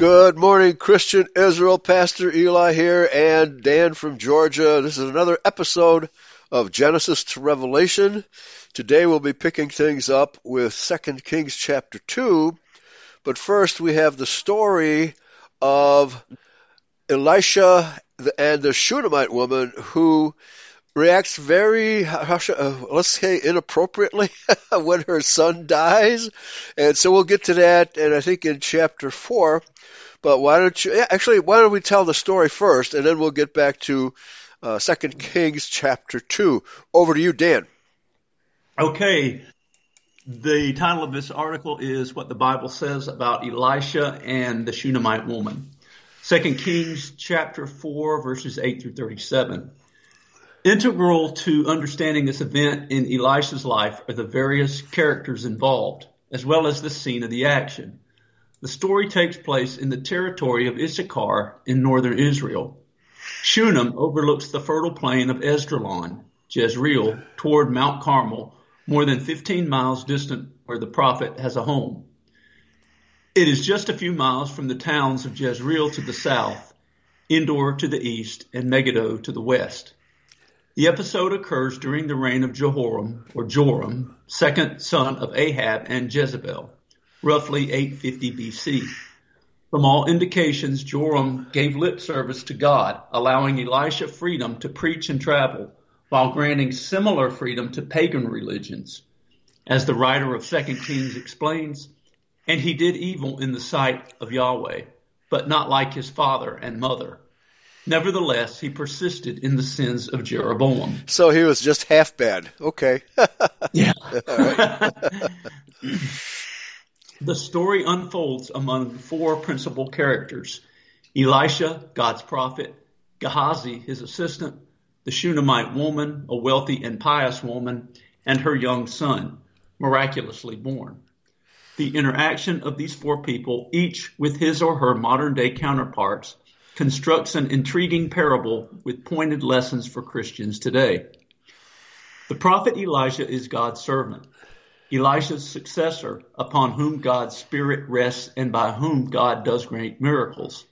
Good morning, Christian Israel. Pastor Eli here and Dan from Georgia. This is another episode of Genesis to Revelation. Today we'll be picking things up with 2 Kings chapter 2. But first we have the story of Elisha and the Shunammite woman who reacts very, uh, let's say, inappropriately when her son dies. And so we'll get to that, and I think in chapter 4. But why don't you, actually, why don't we tell the story first, and then we'll get back to uh, 2 Kings chapter 2. Over to you, Dan. Okay. The title of this article is What the Bible Says About Elisha and the Shunammite Woman. 2 Kings chapter 4 verses 8 through 37. Integral to understanding this event in Elisha's life are the various characters involved, as well as the scene of the action. The story takes place in the territory of Issachar in northern Israel. Shunem overlooks the fertile plain of Esdraelon, Jezreel, toward Mount Carmel, more than 15 miles distant where the prophet has a home. It is just a few miles from the towns of Jezreel to the south, Endor to the east, and Megiddo to the west. The episode occurs during the reign of Jehoram, or Joram, second son of Ahab and Jezebel, roughly 850 BC. From all indications, Joram gave lip service to God, allowing Elisha freedom to preach and travel, while granting similar freedom to pagan religions. As the writer of 2 Kings explains, and he did evil in the sight of Yahweh, but not like his father and mother. Nevertheless, he persisted in the sins of Jeroboam. So he was just half bad. Okay. yeah. the story unfolds among four principal characters Elisha, God's prophet, Gehazi, his assistant, the Shunammite woman, a wealthy and pious woman, and her young son, miraculously born the interaction of these four people, each with his or her modern day counterparts, constructs an intriguing parable with pointed lessons for Christians today. The prophet Elijah is God's servant, Elisha's successor, upon whom God's Spirit rests and by whom God does great miracles.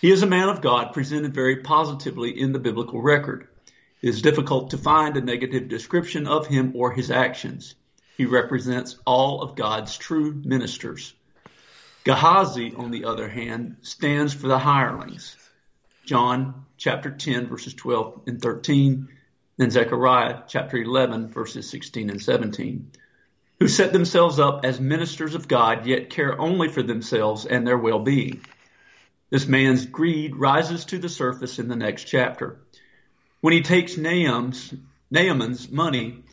He is a man of God presented very positively in the biblical record. It is difficult to find a negative description of him or his actions. He represents all of God's true ministers. Gehazi, on the other hand, stands for the hirelings. John chapter 10 verses 12 and 13, and Zechariah chapter 11 verses 16 and 17, who set themselves up as ministers of God yet care only for themselves and their well-being. This man's greed rises to the surface in the next chapter. When he takes Naaman's money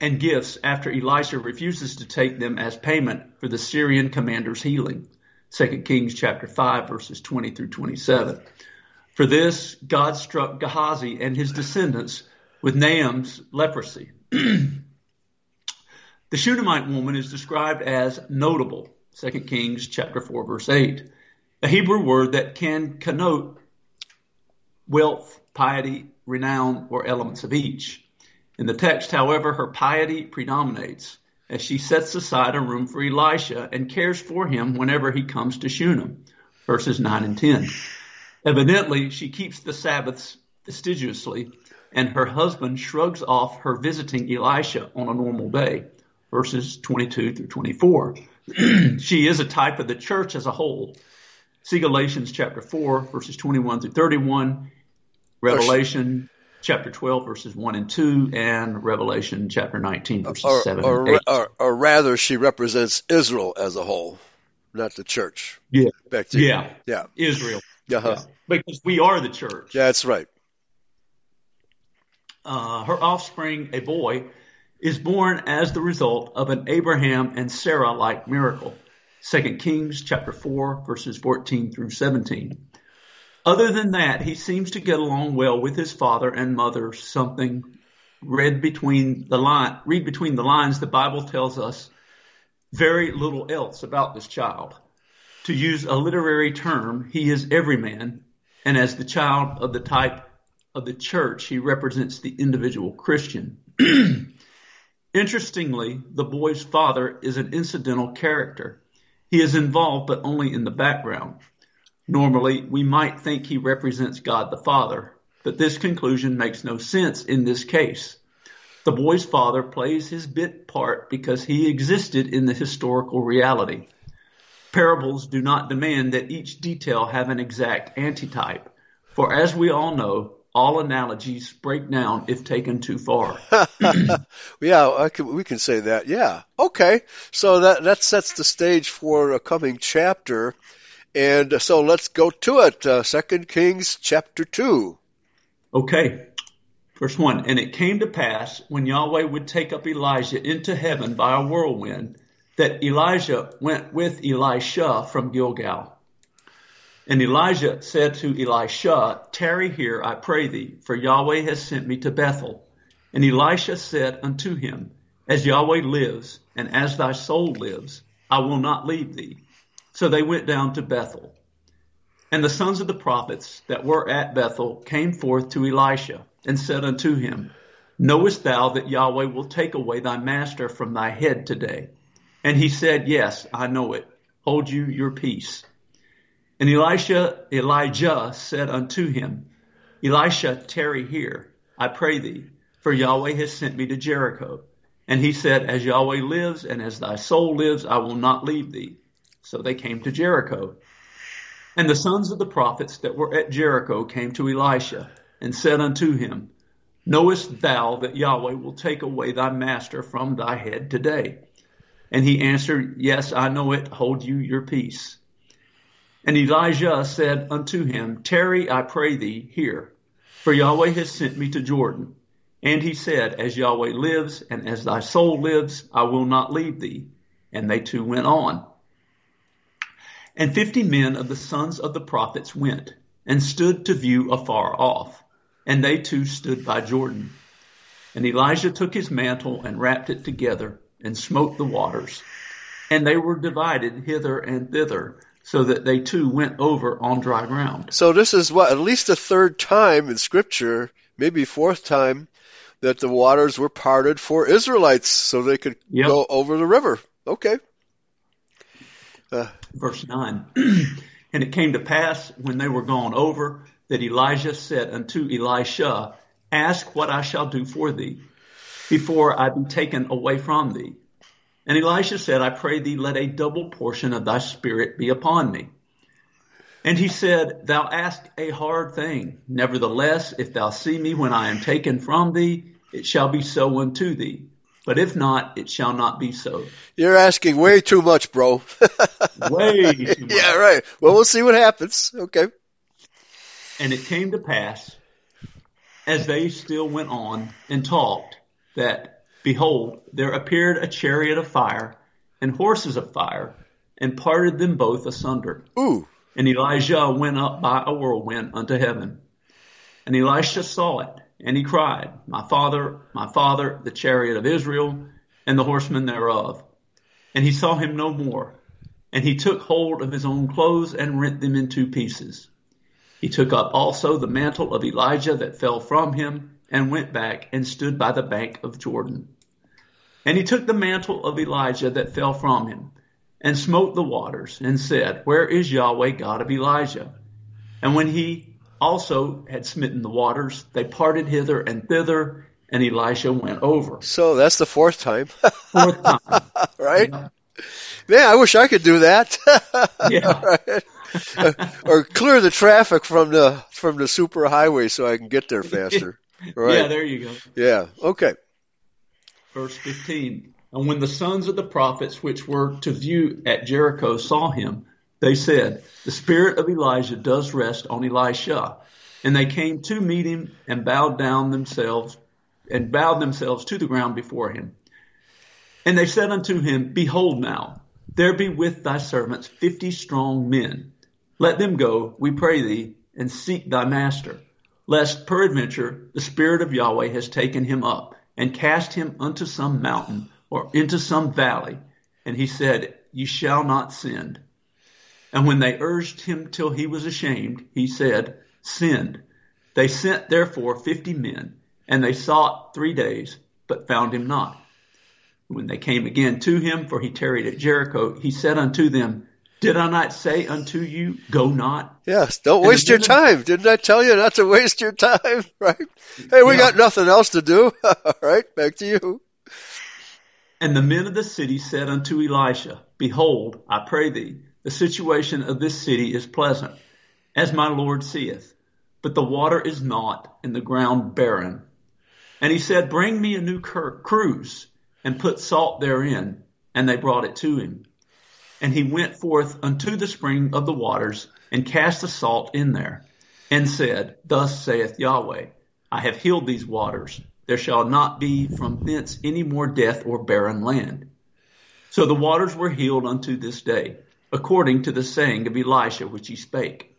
and gifts after Elisha refuses to take them as payment for the Syrian commander's healing. 2 Kings chapter 5 verses 20 through 27. For this, God struck Gehazi and his descendants with Naaman's leprosy. the Shunammite woman is described as notable. 2 Kings chapter 4 verse 8. A Hebrew word that can connote wealth, piety, renown, or elements of each. In the text, however, her piety predominates as she sets aside a room for Elisha and cares for him whenever he comes to Shunem, verses 9 and 10. Evidently, she keeps the Sabbaths fastidiously, and her husband shrugs off her visiting Elisha on a normal day, verses 22 through 24. she is a type of the church as a whole. See Galatians chapter 4, verses 21 through 31, Revelation chapter 12 verses 1 and 2 and Revelation chapter 19 verses or, 7 or, and 8. Or, or, rather she represents Israel as a whole, not the church. Yeah. Back to yeah. Yeah. Israel. Uh-huh. Yeah. Because we are the church. Yeah, that's right. Uh, her offspring, a boy, is born as the result of an Abraham and Sarah like miracle. 2 Kings chapter 4 verses 14 through 17. Other than that, he seems to get along well with his father and mother. Something read between the line, read between the lines. The Bible tells us very little else about this child. To use a literary term, he is every man, and as the child of the type of the church, he represents the individual Christian. Interestingly, the boy's father is an incidental character. He is involved, but only in the background. Normally, we might think he represents God the Father, but this conclusion makes no sense in this case. The boy's father plays his bit part because he existed in the historical reality. Parables do not demand that each detail have an exact antitype, for as we all know, all analogies break down if taken too far. yeah, can, we can say that. Yeah. Okay. So that that sets the stage for a coming chapter, and so let's go to it. Uh, Second Kings chapter two. Okay. Verse 1 And it came to pass when Yahweh would take up Elijah into heaven by a whirlwind that Elijah went with Elisha from Gilgal. And Elijah said to Elisha, Tarry here, I pray thee, for Yahweh has sent me to Bethel. And Elisha said unto him, As Yahweh lives, and as thy soul lives, I will not leave thee. So they went down to Bethel. And the sons of the prophets that were at Bethel came forth to Elisha and said unto him, Knowest thou that Yahweh will take away thy master from thy head today? And he said, Yes, I know it. Hold you your peace. And Elisha, Elijah said unto him, Elisha, tarry here, I pray thee, for Yahweh has sent me to Jericho. And he said, As Yahweh lives and as thy soul lives, I will not leave thee. So they came to Jericho. And the sons of the prophets that were at Jericho came to Elisha and said unto him, Knowest thou that Yahweh will take away thy master from thy head today? And he answered, Yes, I know it. Hold you your peace. And Elijah said unto him, Tarry, I pray thee, here, for Yahweh has sent me to Jordan. And he said, As Yahweh lives, and as thy soul lives, I will not leave thee. And they two went on. And fifty men of the sons of the prophets went, and stood to view afar off. And they too stood by Jordan. And Elijah took his mantle and wrapped it together and smote the waters. And they were divided hither and thither, so that they too went over on dry ground. So this is what, at least the third time in scripture, maybe fourth time, that the waters were parted for Israelites so they could yep. go over the river. Okay. Uh, Verse 9. and it came to pass when they were gone over that Elijah said unto Elisha, Ask what I shall do for thee before I be taken away from thee. And Elisha said, I pray thee, let a double portion of thy spirit be upon me. And he said, Thou ask a hard thing. Nevertheless, if thou see me when I am taken from thee, it shall be so unto thee. But if not, it shall not be so. You're asking way too much, bro. way too much. Yeah, right. Well, we'll see what happens. Okay. And it came to pass, as they still went on and talked, that, behold, there appeared a chariot of fire and horses of fire and parted them both asunder. Ooh. And Elijah went up by a whirlwind unto heaven. And Elisha saw it, and he cried, My father, my father, the chariot of Israel, and the horsemen thereof. And he saw him no more. And he took hold of his own clothes and rent them in two pieces. He took up also the mantle of Elijah that fell from him and went back and stood by the bank of Jordan. And he took the mantle of Elijah that fell from him and smote the waters and said, Where is Yahweh God of Elijah? And when he also had smitten the waters, they parted hither and thither, and Elisha went over. So that's the fourth time. fourth time. right? Yeah. Man, I wish I could do that. yeah. right. Uh, or clear the traffic from the from the super highway so I can get there faster. Right. Yeah, there you go. Yeah. Okay. Verse 15. And when the sons of the prophets which were to view at Jericho saw him, they said, The spirit of Elijah does rest on Elisha. And they came to meet him and bowed down themselves and bowed themselves to the ground before him. And they said unto him, Behold now, there be with thy servants fifty strong men. Let them go, we pray thee, and seek thy master, lest peradventure the Spirit of Yahweh has taken him up, and cast him unto some mountain, or into some valley. And he said, Ye shall not send. And when they urged him till he was ashamed, he said, Send. They sent therefore fifty men, and they sought three days, but found him not. When they came again to him, for he tarried at Jericho, he said unto them, Did I not say unto you, go not? Yes, don't And waste your of- time. Didn't I tell you not to waste your time? Right? Hey, we Yeah. got nothing else to do. All right, back to you. And the men of the city said unto Elisha, Behold, I pray thee, the situation of this city is pleasant, as my Lord seeth, but the water is not, and the ground barren. And he said, Bring me a new cur- cruse, and put salt therein. And they brought it to him. And he went forth unto the spring of the waters, and cast the salt in there, and said, Thus saith Yahweh, I have healed these waters. There shall not be from thence any more death or barren land. So the waters were healed unto this day, according to the saying of Elisha which he spake.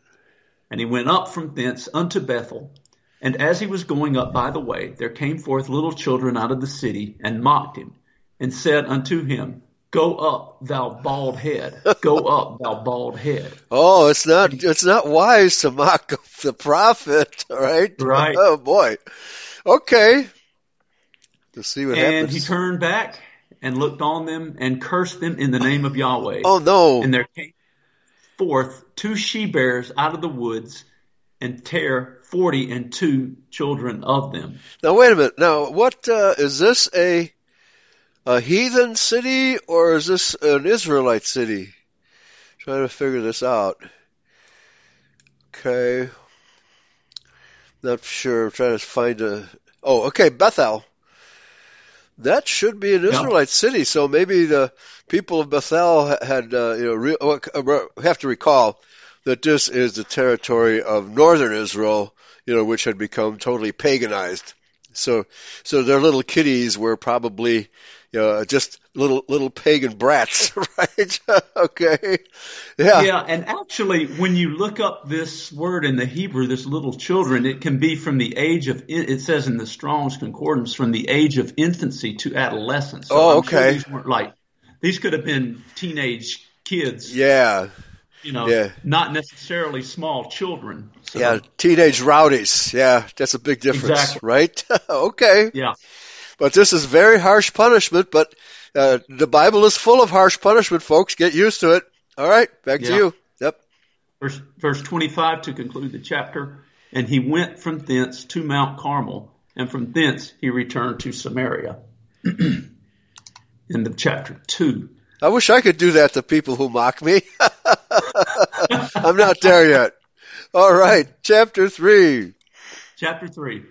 And he went up from thence unto Bethel. And as he was going up by the way, there came forth little children out of the city, and mocked him, and said unto him, Go up, thou bald head. Go up, thou bald head. Oh, it's not it's not wise to mock the prophet, right? Right. Oh boy. Okay. Let's see what And happens. he turned back and looked on them and cursed them in the name of Yahweh. oh no. And there came forth two she bears out of the woods and tear forty and two children of them. Now wait a minute. Now what uh, is this a a heathen city or is this an Israelite city? Trying to figure this out. Okay. Not sure. I'm trying to find a. Oh, okay, Bethel. That should be an Yeah. Israelite city. So maybe the people of Bethel had, uh, you know, re- uh, re- have to recall that this is the territory of northern Israel, you know, which had become totally paganized. So, so their little kiddies were probably, you know, just little little pagan brats, right? okay, yeah. Yeah, and actually, when you look up this word in the Hebrew, this little children, it can be from the age of, it says in the Strong's Concordance, from the age of infancy to adolescence. So Oh, I'm sure okay. these weren't like, these could have been teenage kids, Yeah, you know, yeah. not necessarily small children. So, yeah, teenage rowdies. Yeah, that's a big difference, Exactly. right? okay. Yeah. But this is very harsh punishment, but uh, the Bible is full of harsh punishment, folks. Get used to it. All right, back to you. Yep. Verse, verse 25 to conclude the chapter. And he went from thence to Mount Carmel, and from thence he returned to Samaria. End of chapter 2. I wish I could do that to people who mock me. I'm not there yet. All right, chapter 3. Chapter 3.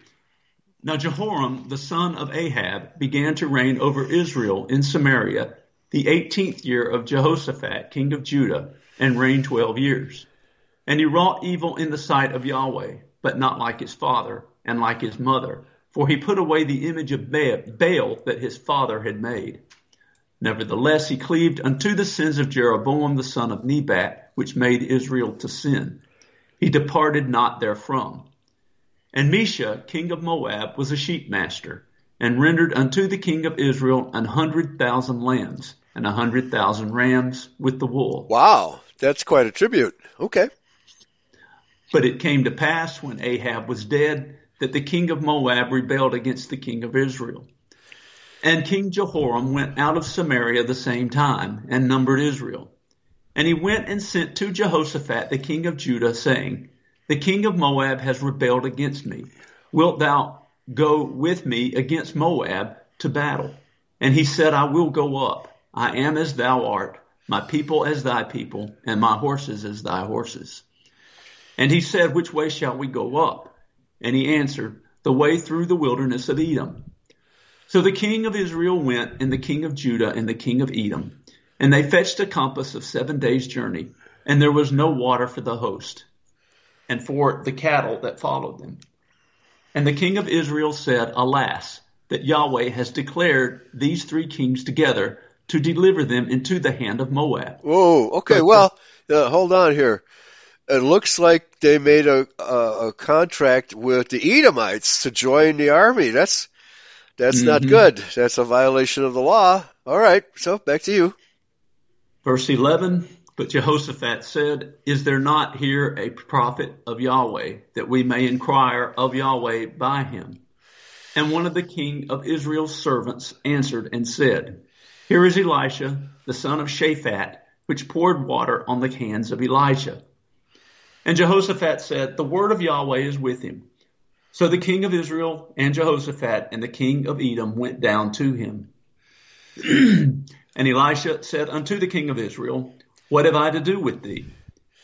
Now Jehoram, the son of Ahab, began to reign over Israel in Samaria the 18th year of Jehoshaphat, king of Judah, and reigned 12 years. And he wrought evil in the sight of Yahweh, but not like his father and like his mother, for he put away the image of Baal that his father had made. Nevertheless, he cleaved unto the sins of Jeroboam the son of Nebat, which made Israel to sin. He departed not therefrom. And Mesha, king of Moab, was a sheep master, and rendered unto the king of Israel an hundred thousand lambs, and a hundred thousand rams with the wool. Wow, that's quite a tribute. Okay. But it came to pass when Ahab was dead that the king of Moab rebelled against the king of Israel. And King Jehoram went out of Samaria the same time and numbered Israel. And he went and sent to Jehoshaphat the king of Judah, saying, The king of Moab has rebelled against me. Wilt thou go with me against Moab to battle? And he said, I will go up. I am as thou art, my people as thy people, and my horses as thy horses. And he said, Which way shall we go up? And he answered, The way through the wilderness of Edom. So the king of Israel went, and the king of Judah, and the king of Edom. And they fetched a compass of seven days' journey, and there was no water for the host, and for the cattle that followed them. And the king of Israel said, Alas, that Yahweh has declared these three kings together to deliver them into the hand of Moab. Whoa. Okay. Well, uh, hold on here. It looks like they made a, a a contract with the Edomites to join the army. That's that's not Mhm. good. That's a violation of the law. All right. So back to you. Verse 11, but Jehoshaphat said, Is there not here a prophet of Yahweh that we may inquire of Yahweh by him? And one of the king of Israel's servants answered and said, Here is Elisha, the son of Shaphat, which poured water on the hands of Elisha. And Jehoshaphat said, The word of Yahweh is with him. So the king of Israel and Jehoshaphat and the king of Edom went down to him. and Elisha said unto the king of Israel, What have I to do with thee?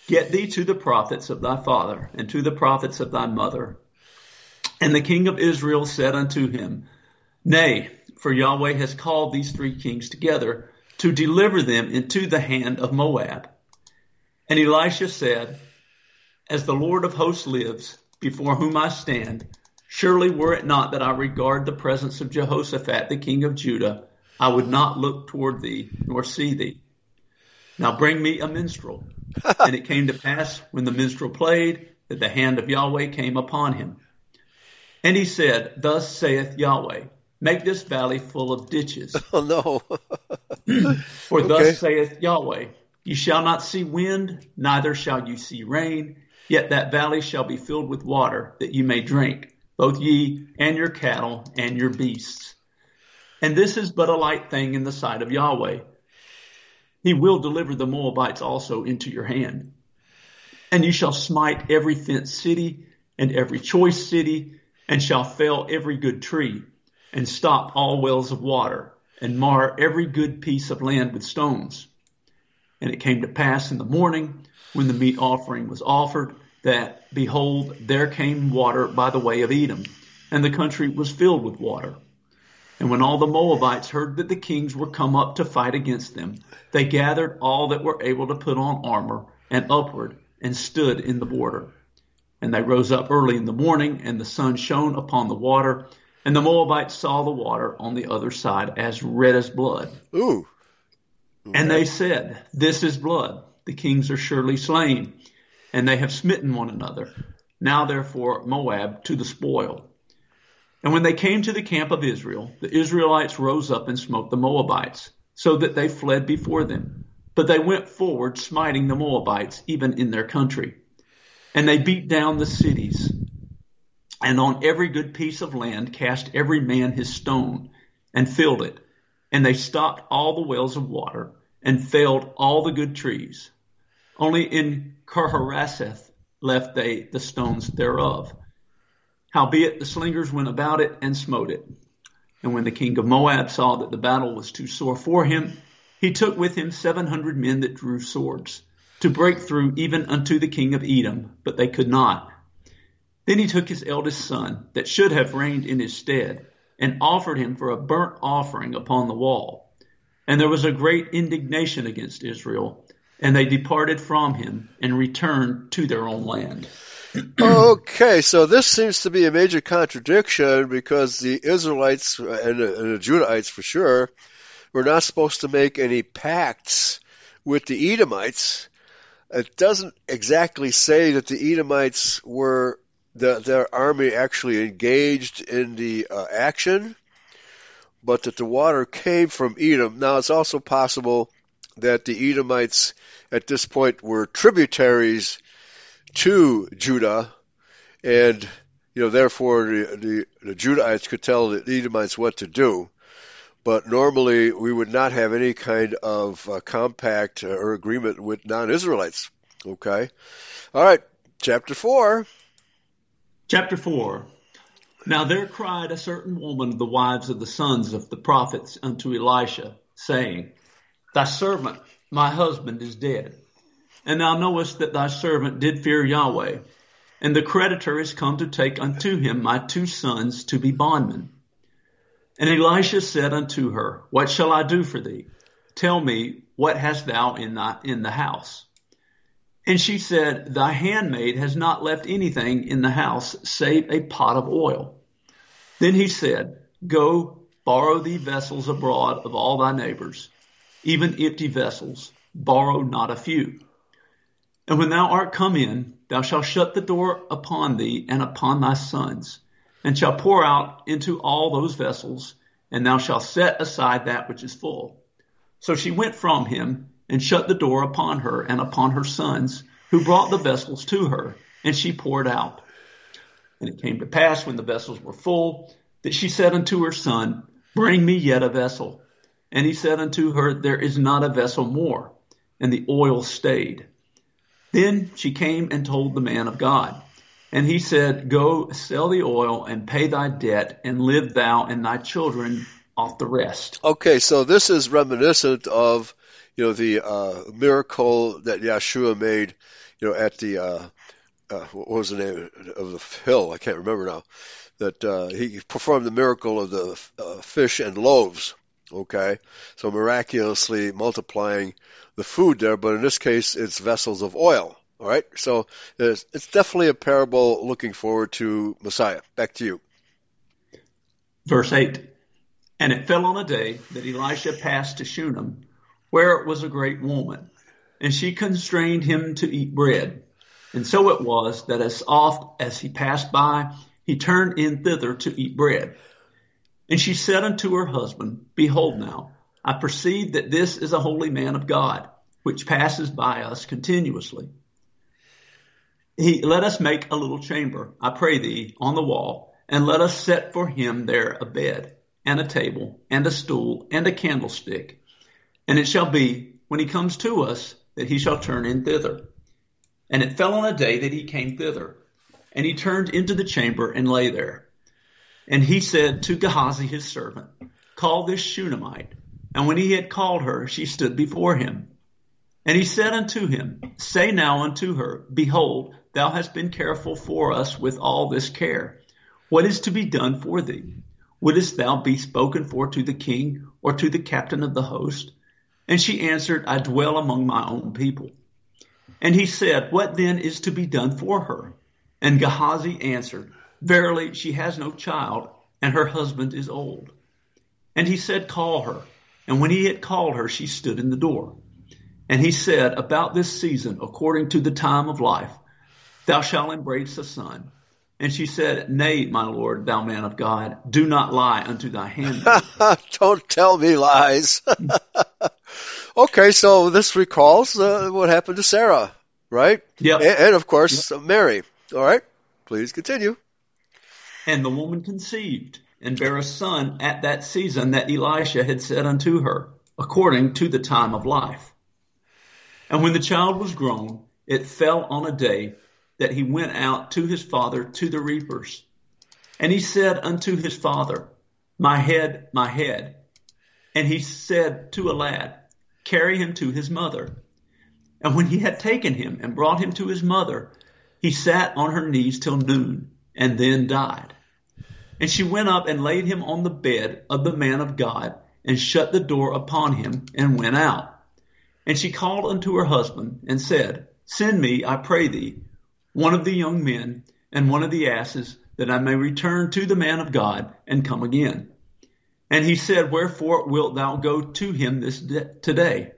Get thee to the prophets of thy father and to the prophets of thy mother. And the king of Israel said unto him, Nay, for Yahweh has called these three kings together to deliver them into the hand of Moab. And Elisha said, As the Lord of hosts lives, before whom I stand, surely were it not that I regard the presence of Jehoshaphat, the king of Judah, I would not look toward thee nor see thee. Now bring me a minstrel. and it came to pass when the minstrel played that the hand of Yahweh came upon him. And he said, Thus saith Yahweh, make this valley full of ditches. Oh no. For okay. thus saith Yahweh, you shall not see wind, neither shall you see rain, yet that valley shall be filled with water, that you may drink, both ye and your cattle and your beasts. And this is but a light thing in the sight of Yahweh. He will deliver the Moabites also into your hand. And you shall smite every fenced city and every choice city, and shall fell every good tree, and stop all wells of water, and mar every good piece of land with stones. And it came to pass in the morning, when the meat offering was offered, that, behold, there came water by the way of Edom, and the country was filled with water. And when all the Moabites heard that the kings were come up to fight against them, they gathered all that were able to put on armor and upward and stood in the border. And they rose up early in the morning and the sun shone upon the water and the Moabites saw the water on the other side as red as blood. Ooh. Okay. And they said, this is blood. The kings are surely slain and they have smitten one another. Now therefore Moab to the spoil. And when they came to the camp of Israel, the Israelites rose up and smote the Moabites, so that they fled before them. But they went forward, smiting the Moabites, even in their country. And they beat down the cities, and on every good piece of land cast every man his stone, and filled it. And they stopped all the wells of water, and felled all the good trees. Only in Kirharaseth left they the stones thereof. Howbeit the slingers went about it and smote it. And when the king of Moab saw that the battle was too sore for him, he took with him seven hundred men that drew swords, to break through even unto the king of Edom, but they could not. Then he took his eldest son, that should have reigned in his stead, and offered him for a burnt offering upon the wall. And there was a great indignation against Israel, and they departed from him and returned to their own land okay, so this seems to be a major contradiction because the Israelites and the, and the Judahites for sure were not supposed to make any pacts with the Edomites. It doesn't exactly say that the Edomites were the, their army actually engaged in the uh, action, but that the water came from Edom. Now, it's also possible that the Edomites at this point were tributaries to Judah, and you know therefore the, the, the Judahites could tell the Edomites what to do. But normally we would not have any kind of uh, compact or agreement with non-Israelites. Okay, all right, chapter four. Chapter four. Now there cried a certain woman of the wives of the sons of the prophets unto Elisha, saying, Thy servant, my husband, is dead and thou knowest that thy servant did fear Yahweh. And the creditor is come to take unto him my two sons to be bondmen. And Elisha said unto her, What shall I do for thee? Tell me, what hast thou in, thy, in the house? And she said, Thy handmaid has not left anything in the house save a pot of oil. Then he said, Go, borrow thee vessels abroad of all thy neighbors, even empty vessels, borrow not a few. And when thou art come in, thou shalt shut the door upon thee and upon thy sons, and shalt pour out into all those vessels, and thou shalt set aside that which is full. So she went from him and shut the door upon her and upon her sons, who brought the vessels to her, and she poured out. And it came to pass when the vessels were full, that she said unto her son, Bring me yet a vessel. And he said unto her, There is not a vessel more. and the oil stayed. Then she came and told the man of God. And he said, Go sell the oil and pay thy debt, and live thou and thy children off the rest. Okay, so this is reminiscent of, you know, the uh, miracle that Yeshua made, you know, at the uh, uh, what was the name of the hill? I can't remember now. That uh, he performed the miracle of the uh, fish and loaves. Okay, so miraculously multiplying the food there, but in this case, it's vessels of oil. All right, so it's, it's definitely a parable looking forward to Messiah. Back to you. Verse 8 And it fell on a day that Elisha passed to Shunem, where it was a great woman, and she constrained him to eat bread. And so it was that as oft as he passed by, he turned in thither to eat bread. And she said unto her husband, Behold now, I perceive that this is a holy man of God, which passes by us continuously. He, let us make a little chamber, I pray thee, on the wall, and let us set for him there a bed, and a table, and a stool, and a candlestick. And it shall be, when he comes to us, that he shall turn in thither. And it fell on a day that he came thither. And he turned into the chamber and lay there. And he said to Gehazi his servant, Call this Shunammite. And when he had called her, she stood before him. And he said unto him, Say now unto her, Behold, thou hast been careful for us with all this care. What is to be done for thee? Wouldst thou be spoken for to the king or to the captain of the host? And she answered, I dwell among my own people. And he said, What then is to be done for her? And Gehazi answered, Verily, she has no child, and her husband is old. And he said, Call her. And when he had called her, she stood in the door. And he said, About this season, according to the time of life, thou shalt embrace a son. And she said, Nay, my lord, thou man of God, do not lie unto thy handmaid. Don't tell me lies. okay, so this recalls uh, what happened to Sarah, right? Yep. And, and of course, yep. Mary. All right, please continue. And the woman conceived and bare a son at that season that Elisha had said unto her, according to the time of life. And when the child was grown, it fell on a day that he went out to his father to the reapers. And he said unto his father, My head, my head. And he said to a lad, Carry him to his mother. And when he had taken him and brought him to his mother, he sat on her knees till noon and then died. And she went up and laid him on the bed of the man of God and shut the door upon him and went out. And she called unto her husband and said, Send me, I pray thee, one of the young men and one of the asses that I may return to the man of God and come again. And he said, Wherefore wilt thou go to him this de- today?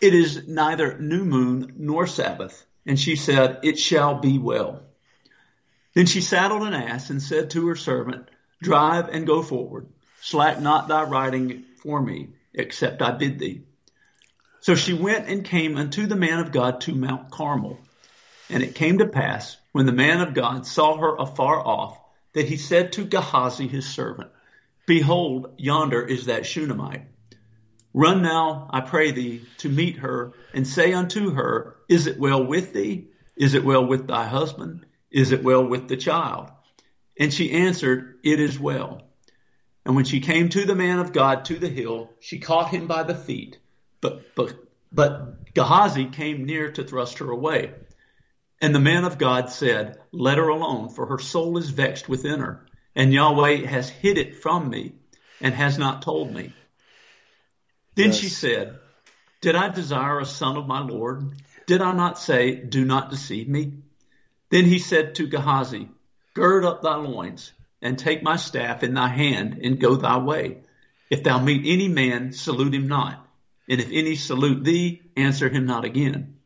It is neither new moon nor Sabbath. And she said, It shall be well. Then she saddled an ass and said to her servant, Drive and go forward. Slack not thy riding for me, except I bid thee. So she went and came unto the man of God to Mount Carmel. And it came to pass, when the man of God saw her afar off, that he said to Gehazi his servant, Behold, yonder is that Shunammite. Run now, I pray thee, to meet her, and say unto her, Is it well with thee? Is it well with thy husband? Is it well with the child? And she answered, It is well. And when she came to the man of God to the hill, she caught him by the feet. But, but, but Gehazi came near to thrust her away. And the man of God said, Let her alone, for her soul is vexed within her, and Yahweh has hid it from me, and has not told me. Then yes. she said, Did I desire a son of my Lord? Did I not say, Do not deceive me? Then he said to Gehazi, Gird up thy loins, and take my staff in thy hand, and go thy way. If thou meet any man, salute him not. And if any salute thee, answer him not again.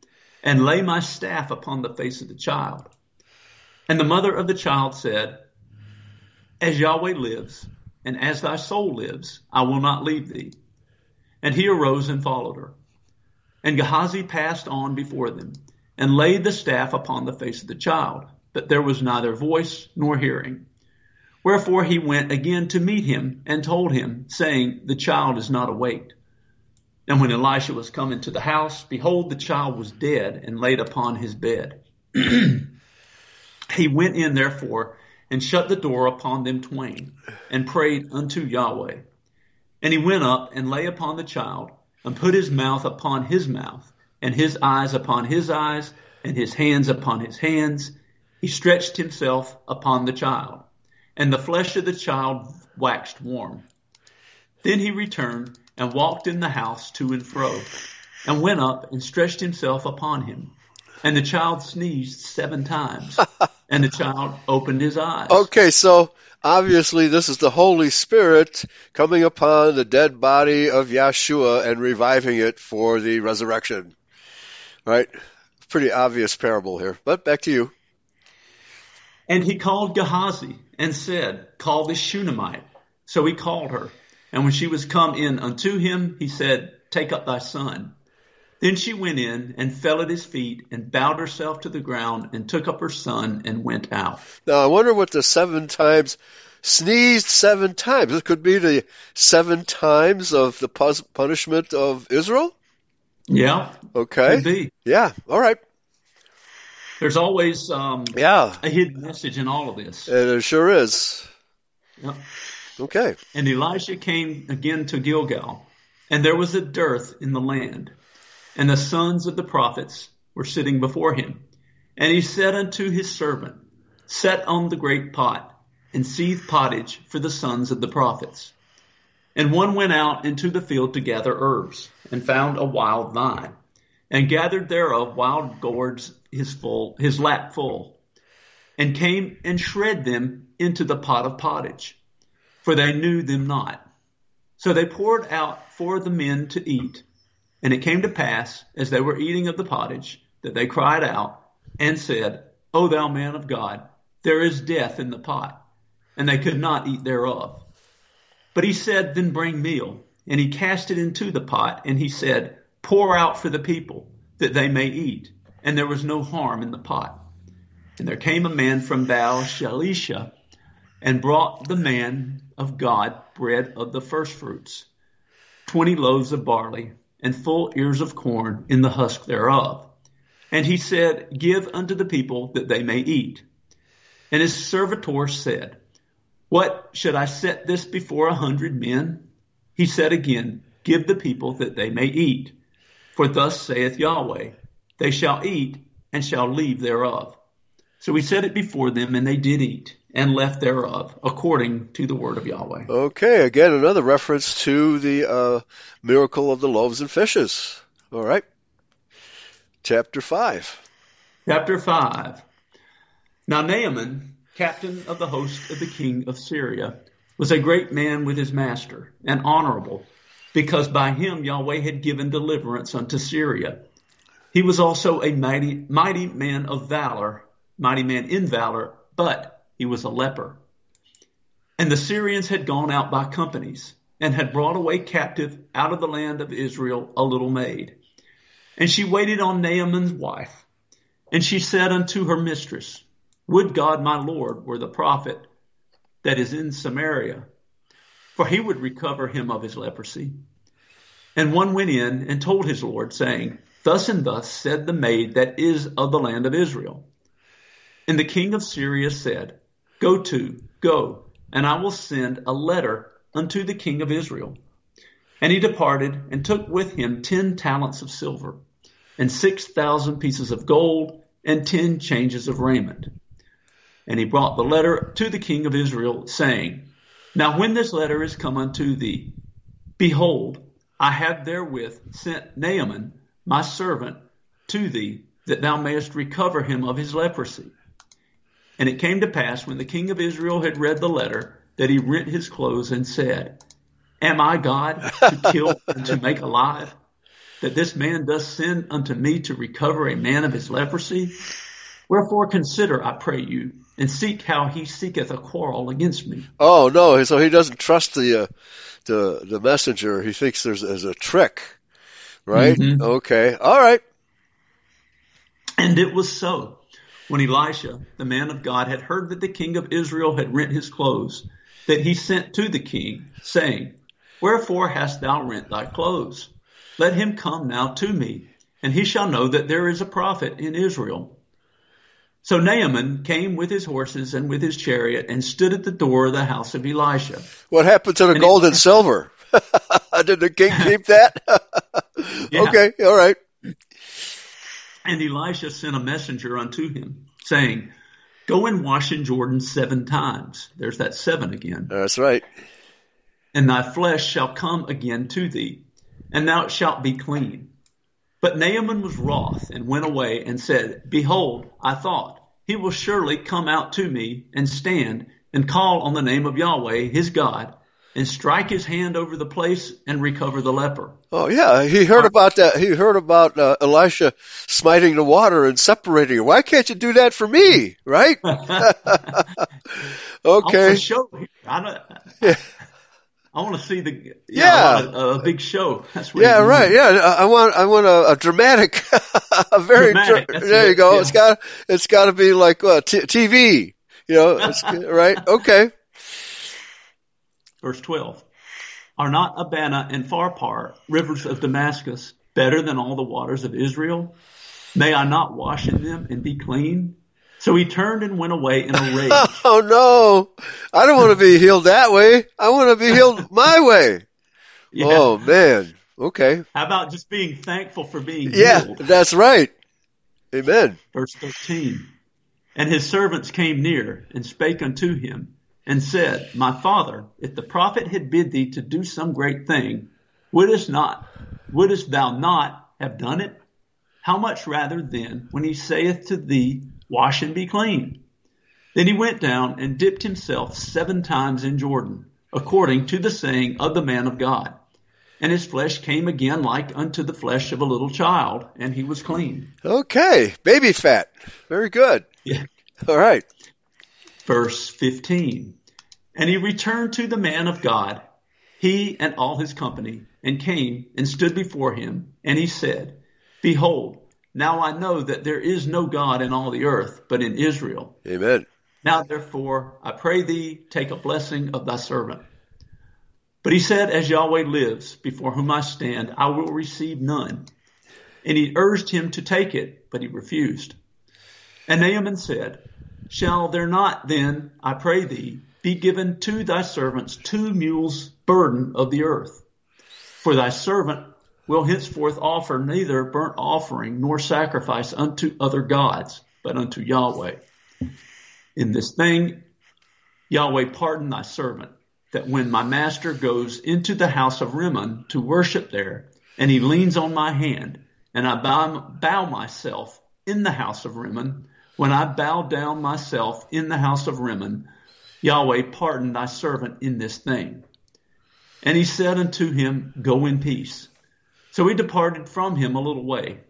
And lay my staff upon the face of the child. And the mother of the child said, As Yahweh lives, and as thy soul lives, I will not leave thee. And he arose and followed her. And Gehazi passed on before them, and laid the staff upon the face of the child, but there was neither voice nor hearing. Wherefore he went again to meet him, and told him, saying, The child is not awake. And when Elisha was come into the house, behold, the child was dead and laid upon his bed. he went in therefore and shut the door upon them twain and prayed unto Yahweh. And he went up and lay upon the child and put his mouth upon his mouth and his eyes upon his eyes and his hands upon his hands. He stretched himself upon the child and the flesh of the child waxed warm. Then he returned and walked in the house to and fro, and went up and stretched himself upon him. And the child sneezed seven times, and the child opened his eyes. Okay, so obviously this is the Holy Spirit coming upon the dead body of Yeshua and reviving it for the resurrection. Right? Pretty obvious parable here. But back to you. And he called Gehazi and said, Call this Shunammite. So he called her. And when she was come in unto him, he said, Take up thy son. Then she went in and fell at his feet and bowed herself to the ground and took up her son and went out. Now I wonder what the seven times sneezed seven times. This could be the seven times of the punishment of Israel. Yeah. Okay. Yeah. All right. There's always um, yeah a hidden message in all of this. It sure is. Yep. Okay. And Elisha came again to Gilgal, and there was a dearth in the land, and the sons of the prophets were sitting before him. And he said unto his servant, Set on the great pot, and seethe pottage for the sons of the prophets. And one went out into the field to gather herbs, and found a wild vine, and gathered thereof wild gourds his full, his lap full, and came and shred them into the pot of pottage for they knew them not. So they poured out for the men to eat. And it came to pass, as they were eating of the pottage, that they cried out and said, O thou man of God, there is death in the pot. And they could not eat thereof. But he said, Then bring meal. And he cast it into the pot, and he said, Pour out for the people, that they may eat. And there was no harm in the pot. And there came a man from Baal Shalisha, and brought the man of God bread of the firstfruits, twenty loaves of barley, and full ears of corn in the husk thereof. And he said, Give unto the people that they may eat. And his servitor said, What should I set this before a hundred men? He said again, Give the people that they may eat. For thus saith Yahweh, They shall eat and shall leave thereof. So he set it before them, and they did eat and left thereof, according to the word of Yahweh. Okay, again, another reference to the uh, miracle of the loaves and fishes. All right. Chapter 5. Chapter 5. Now Naaman, captain of the host of the king of Syria, was a great man with his master, and honorable, because by him Yahweh had given deliverance unto Syria. He was also a mighty, mighty man of valor, mighty man in valor, but he was a leper. And the Syrians had gone out by companies and had brought away captive out of the land of Israel a little maid. And she waited on Naaman's wife. And she said unto her mistress, Would God my Lord were the prophet that is in Samaria, for he would recover him of his leprosy. And one went in and told his Lord, saying, Thus and thus said the maid that is of the land of Israel. And the king of Syria said, Go to, go, and I will send a letter unto the king of Israel. And he departed and took with him ten talents of silver and six thousand pieces of gold and ten changes of raiment. And he brought the letter to the king of Israel, saying, Now when this letter is come unto thee, behold, I have therewith sent Naaman, my servant, to thee, that thou mayest recover him of his leprosy. And it came to pass when the king of Israel had read the letter that he rent his clothes and said, Am I God to kill and to make alive? That this man does send unto me to recover a man of his leprosy? Wherefore consider, I pray you, and seek how he seeketh a quarrel against me. Oh no! So he doesn't trust the uh, the the messenger. He thinks there's, there's a trick, right? Mm-hmm. Okay, all right. And it was so. When Elisha, the man of God, had heard that the king of Israel had rent his clothes, that he sent to the king, saying, Wherefore hast thou rent thy clothes? Let him come now to me, and he shall know that there is a prophet in Israel. So Naaman came with his horses and with his chariot and stood at the door of the house of Elisha. What happened to the And gold it- and silver? Did the king keep that? Yeah. Okay, all right. And Elisha sent a messenger unto him, saying, Go and wash in Jordan seven times. There's that seven again. That's right. and thy flesh shall come again to thee, and thou shalt be clean. But Naaman was wroth and went away and said, Behold, I thought, he will surely come out to me and stand and call on the name of Yahweh, his God, and strike his hand over the place and recover the leper. Oh yeah, he heard about that. He heard about uh, Elisha smiting the water and separating it. Why can't you do that for me? Right? Okay. show. I, don't, Yeah. I want to see the Yeah. Want a, a big show. That's Yeah, right. Yeah, I want I want a, a dramatic, a very Dramatic, dra- there you go. yeah. It's got it's got to be like uh, t- TV. You know, right? Okay. Verse 12. Are not Abana and Pharpar, rivers of Damascus, better than all the waters of Israel? May I not wash in them and be clean? So he turned and went away in a rage. Oh no, I don't want to be healed that way. I want to be healed my way. Yeah. Oh man. Okay. How about just being thankful for being Yeah, healed? that's right. Amen. Verse 13. And his servants came near and spake unto him and said, My father, if the prophet had bid thee to do some great thing, wouldest not, wouldest thou not have done it? How much rather then when he saith to thee, Wash and be clean? Then he went down and dipped himself seven times in Jordan, according to the saying of the man of God. And his flesh came again like unto the flesh of a little child, and he was clean. Okay. Baby fat. Very good. Yeah. All right. verse 15. And he returned to the man of God, he and all his company, and came and stood before him. And he said, Behold, now I know that there is no God in all the earth, but in Israel. Amen. Now therefore, I pray thee, take a blessing of thy servant. But he said, As Yahweh lives, before whom I stand, I will receive none. And he urged him to take it, but he refused. And Naaman said, Shall there not then, I pray thee, be given to thy servants two mules burden of the earth? For thy servant will henceforth offer neither burnt offering nor sacrifice unto other gods, but unto Yahweh. In this thing, Yahweh pardon thy servant, that when my master goes into the house of Rimmon to worship there, and he leans on my hand, and I bow, bow myself in the house of Rimmon, when I bow down myself in the house of Rimmon, Yahweh pardon thy servant in this thing. And he said unto him, Go in peace. So he departed from him a little way.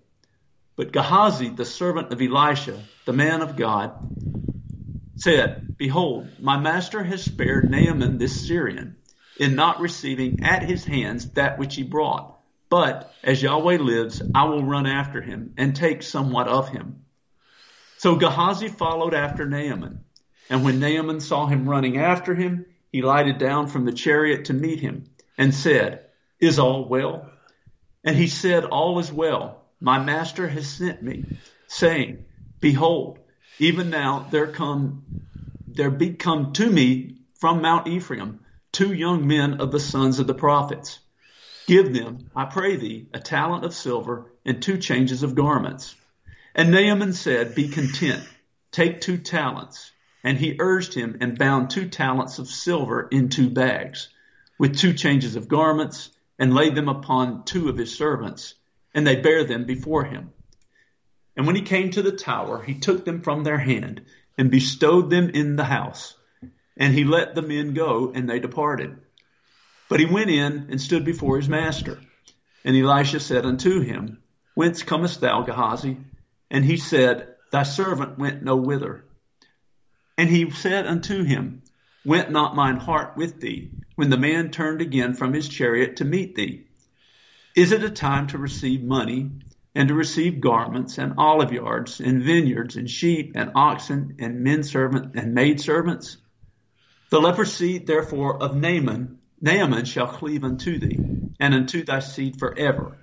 But Gehazi, the servant of Elisha, the man of God, said, Behold, my master has spared Naaman this Syrian in not receiving at his hands that which he brought. But as Yahweh lives, I will run after him and take somewhat of him. So Gehazi followed after Naaman. And when Naaman saw him running after him, he lighted down from the chariot to meet him and said, Is all well? And he said, All is well. My master has sent me, saying, Behold, even now there come, there be come to me from Mount Ephraim two young men of the sons of the prophets. Give them, I pray thee, a talent of silver and two changes of garments. And Naaman said, Be content, take two talents. And he urged him and bound two talents of silver in two bags, with two changes of garments, and laid them upon two of his servants, and they bare them before him. And when he came to the tower, he took them from their hand, and bestowed them in the house. And he let the men go, and they departed. But he went in and stood before his master. And Elisha said unto him, Whence comest thou, Gehazi? And he said, Thy servant went no whither. And he said unto him, Went not mine heart with thee, when the man turned again from his chariot to meet thee? Is it a time to receive money, and to receive garments, and olive yards, and vineyards, and sheep, and oxen, and men servants, and maid servants? The leprosy, therefore, of Naaman, Naaman shall cleave unto thee, and unto thy seed forever,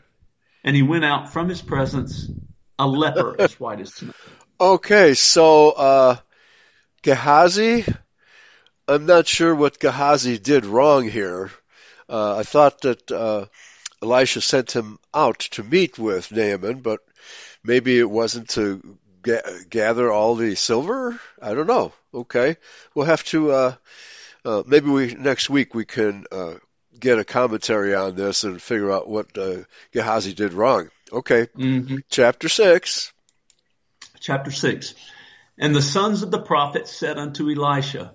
And he went out from his presence a leper as white as snow. Okay, so uh, Gehazi, I'm not sure what Gehazi did wrong here. Uh, I thought that uh, Elisha sent him out to meet with Naaman, but maybe it wasn't to ga- gather all the silver. I don't know. Okay, we'll have to. Uh, uh, maybe we next week we can uh, get a commentary on this and figure out what uh, Gehazi did wrong. Okay, Mm-hmm. chapter six. Chapter 6. And the sons of the prophet said unto Elisha,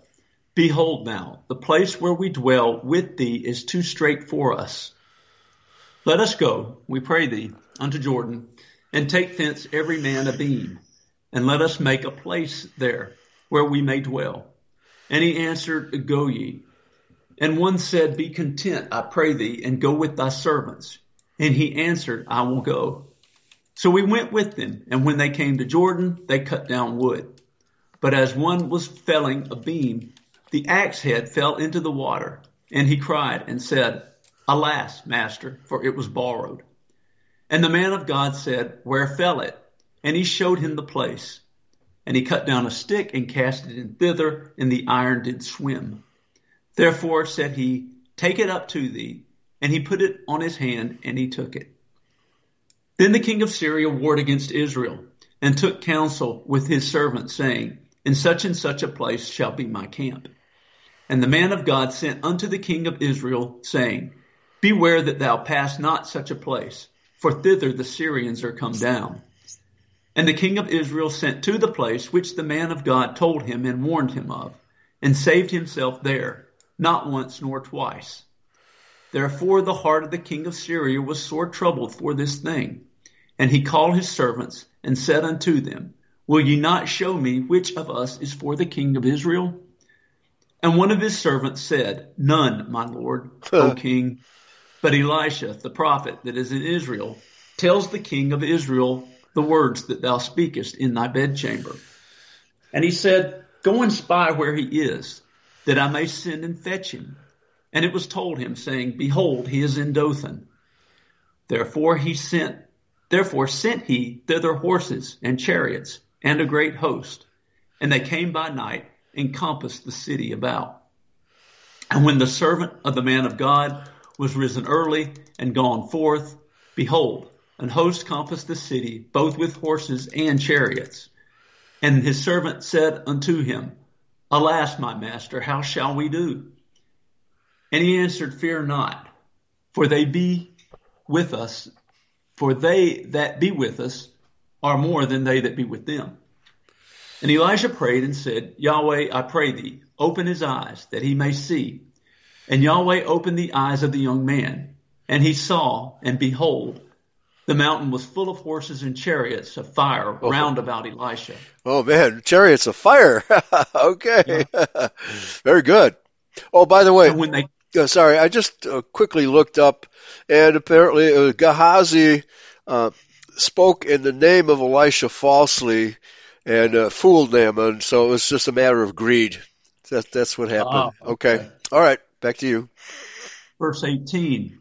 Behold now, the place where we dwell with thee is too strait for us. Let us go, we pray thee, unto Jordan, and take thence every man a beam, and let us make a place there where we may dwell. And he answered, Go ye. And one said, Be content, I pray thee, and go with thy servants. And he answered, I will go. So we went with them, and when they came to Jordan, they cut down wood. But as one was felling a beam, the axe head fell into the water, and he cried and said, Alas, master, for it was borrowed. And the man of God said, Where fell it? And he showed him the place. And he cut down a stick and cast it in thither, and the iron did swim. Therefore said he, Take it up to thee. And he put it on his hand, and he took it. Then the king of Syria warred against Israel, and took counsel with his servants, saying, In such and such a place shall be my camp. And the man of God sent unto the king of Israel, saying, Beware that thou pass not such a place, for thither the Syrians are come down. And the king of Israel sent to the place which the man of God told him and warned him of, and saved himself there, not once nor twice. Therefore the heart of the king of Syria was sore troubled for this thing. And he called his servants and said unto them, Will ye not show me which of us is for the king of Israel? And one of his servants said, None, my lord, O king. But Elisha, the prophet that is in Israel, tells the king of Israel the words that thou speakest in thy bedchamber. And he said, Go and spy where he is, that I may send and fetch him. And it was told him, saying, Behold, he is in Dothan. Therefore he sent, therefore sent he thither horses and chariots and a great host. And they came by night and compassed the city about. And when the servant of the man of God was risen early and gone forth, behold, an host compassed the city, both with horses and chariots. And his servant said unto him, Alas, my master, how shall we do? And he answered, Fear not, for they be with us, for they that be with us are more than they that be with them. And Elijah prayed and said, Yahweh, I pray thee, open his eyes that he may see. And Yahweh opened the eyes of the young man, and he saw, and behold, the mountain was full of horses and chariots of fire round about Elisha. Oh man, chariots of fire. okay, very good. Oh, by the way, And when they uh, sorry, I just uh, quickly looked up, and apparently uh, Gehazi uh, spoke in the name of Elisha falsely and uh, fooled and So it was just a matter of greed. That, that's what happened. Ah, okay. okay. All right. Back to you. verse 18.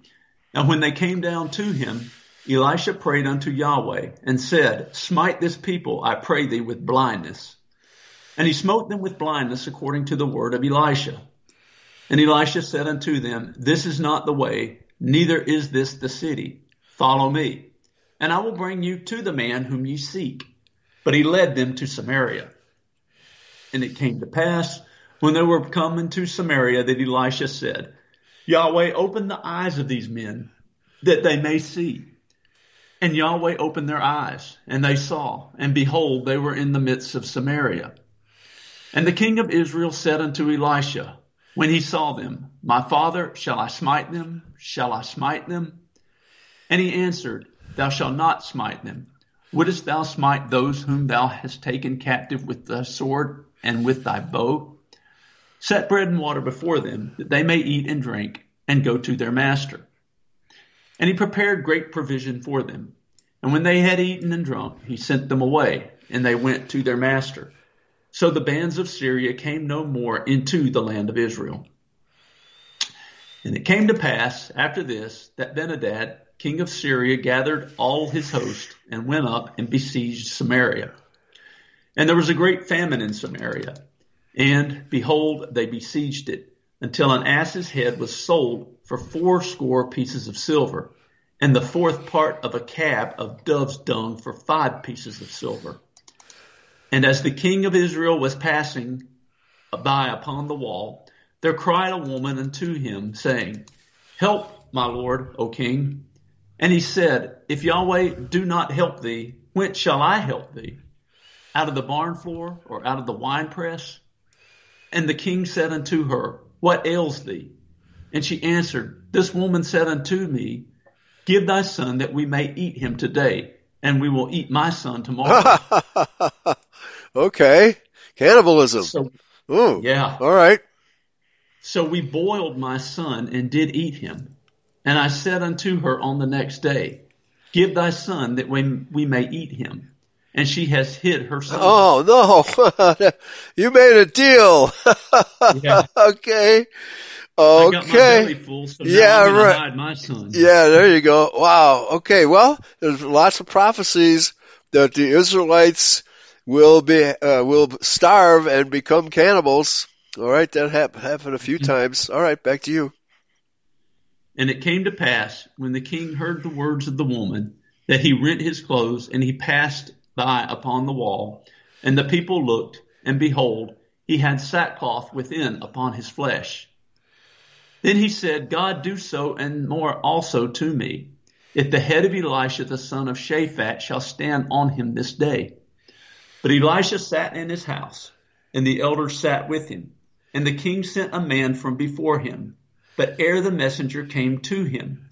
Now when they came down to him, Elisha prayed unto Yahweh and said, Smite this people, I pray thee, with blindness. And he smote them with blindness according to the word of Elisha. And Elisha said unto them, This is not the way, neither is this the city. Follow me, and I will bring you to the man whom ye seek. But he led them to Samaria. And it came to pass, when they were come into Samaria, that Elisha said, Yahweh, open the eyes of these men, that they may see. And Yahweh opened their eyes, and they saw, and behold, they were in the midst of Samaria. And the king of Israel said unto Elisha, when he saw them, My father, shall I smite them? Shall I smite them? And he answered, Thou shalt not smite them. Wouldest thou smite those whom thou hast taken captive with thy sword and with thy bow? Set bread and water before them, that they may eat and drink, and go to their master. And he prepared great provision for them. And when they had eaten and drunk, he sent them away, and they went to their master. So the bands of Syria came no more into the land of Israel. And it came to pass after this that Benhadad king of Syria, gathered all his host and went up and besieged Samaria. And there was a great famine in Samaria. And behold, they besieged it until an ass's head was sold for fourscore pieces of silver and the fourth part of a cab of dove's dung for five pieces of silver. And as the king of Israel was passing by upon the wall, there cried a woman unto him, saying, Help, my lord, O king. And he said, If Yahweh do not help thee, whence shall I help thee? Out of the barn floor or out of the winepress? And the king said unto her, What ails thee? And she answered, This woman said unto me, Give thy son that we may eat him today, and we will eat my son tomorrow. okay. Cannibalism. So, Ooh. Yeah. All right. So we boiled my son and did eat him. And I said unto her on the next day, Give thy son that we, we may eat him. And she has hid her son. Oh no! you made a deal. yeah. Okay. Okay. Full, so yeah, right. Yeah, there you go. Wow. Okay. Well, there's lots of prophecies that the Israelites will be uh, will starve and become cannibals. All right, that hap- happened a few mm-hmm. times. All right, back to you. And it came to pass when the king heard the words of the woman that he rent his clothes and he passed by upon the wall, and the people looked, and behold, he had sackcloth within upon his flesh. Then he said, God do so and more also to me, if the head of Elisha the son of Shaphat shall stand on him this day. But Elisha sat in his house, and the elders sat with him. And the king sent a man from before him. But ere the messenger came to him,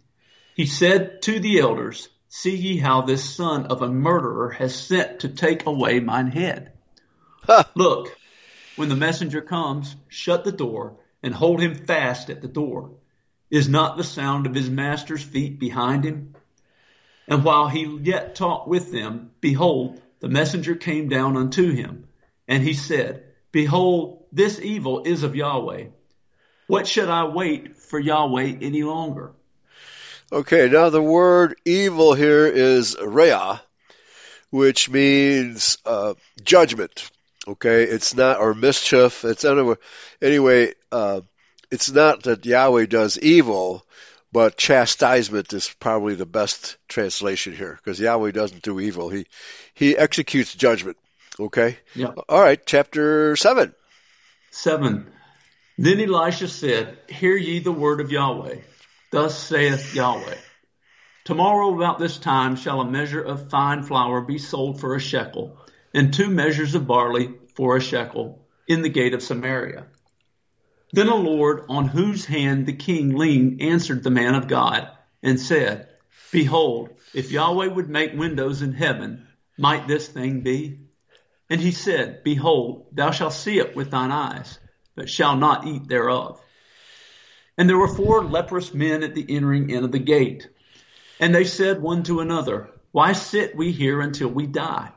he said to the elders, See ye how this son of a murderer has sent to take away mine head. Look, when the messenger comes, shut the door and hold him fast at the door. Is not the sound of his master's feet behind him? And while he yet talked with them, behold, the messenger came down unto him, and he said, Behold, this evil is of Yahweh. What should I wait for Yahweh any longer? Okay, now the word evil here is rea, which means uh, judgment. Okay, it's not or mischief. It's anyway. Anyway, uh, it's not that Yahweh does evil, but chastisement is probably the best translation here because Yahweh doesn't do evil. He he executes judgment. Okay. Yeah. All right. Chapter seven. Seven. Then Elisha said, "Hear ye the word of Yahweh. Thus saith Yahweh." Tomorrow about this time shall a measure of fine flour be sold for a shekel, and two measures of barley for a shekel in the gate of Samaria. Then a Lord on whose hand the king leaned answered the man of God and said, Behold, if Yahweh would make windows in heaven, might this thing be? And he said, Behold, thou shalt see it with thine eyes, but shall not eat thereof. And there were four leprous men at the entering in of the gate. And they said one to another, Why sit we here until we die?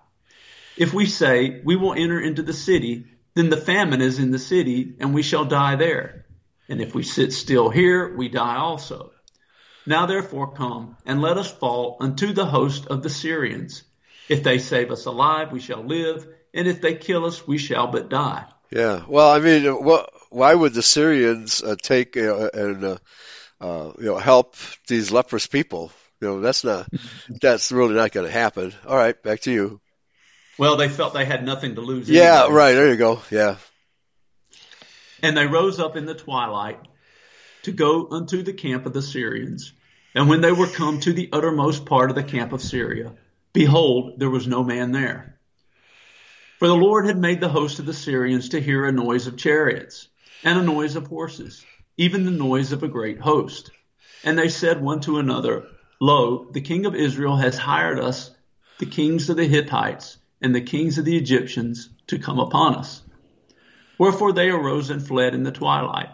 If we say, we will enter into the city, then the famine is in the city and we shall die there. And if we sit still here, we die also. Now therefore come and let us fall unto the host of the Syrians. If they save us alive, we shall live. And if they kill us, we shall but die. Yeah. Well, I mean, what, why would the Syrians uh, take uh, and uh, uh, you know help these leprous people? You know, that's not that's really not going to happen. All right, back to you. Well, they felt they had nothing to lose. Yeah, anyway. right. There you go. Yeah. And they rose up in the twilight to go unto the camp of the Syrians. And when they were come to the uttermost part of the camp of Syria, behold, there was no man there. For the Lord had made the host of the Syrians to hear a noise of chariots and a noise of horses, even the noise of a great host. And they said one to another, Lo, the king of Israel has hired us, the kings of the Hittites, and the kings of the Egyptians to come upon us. Wherefore they arose and fled in the twilight,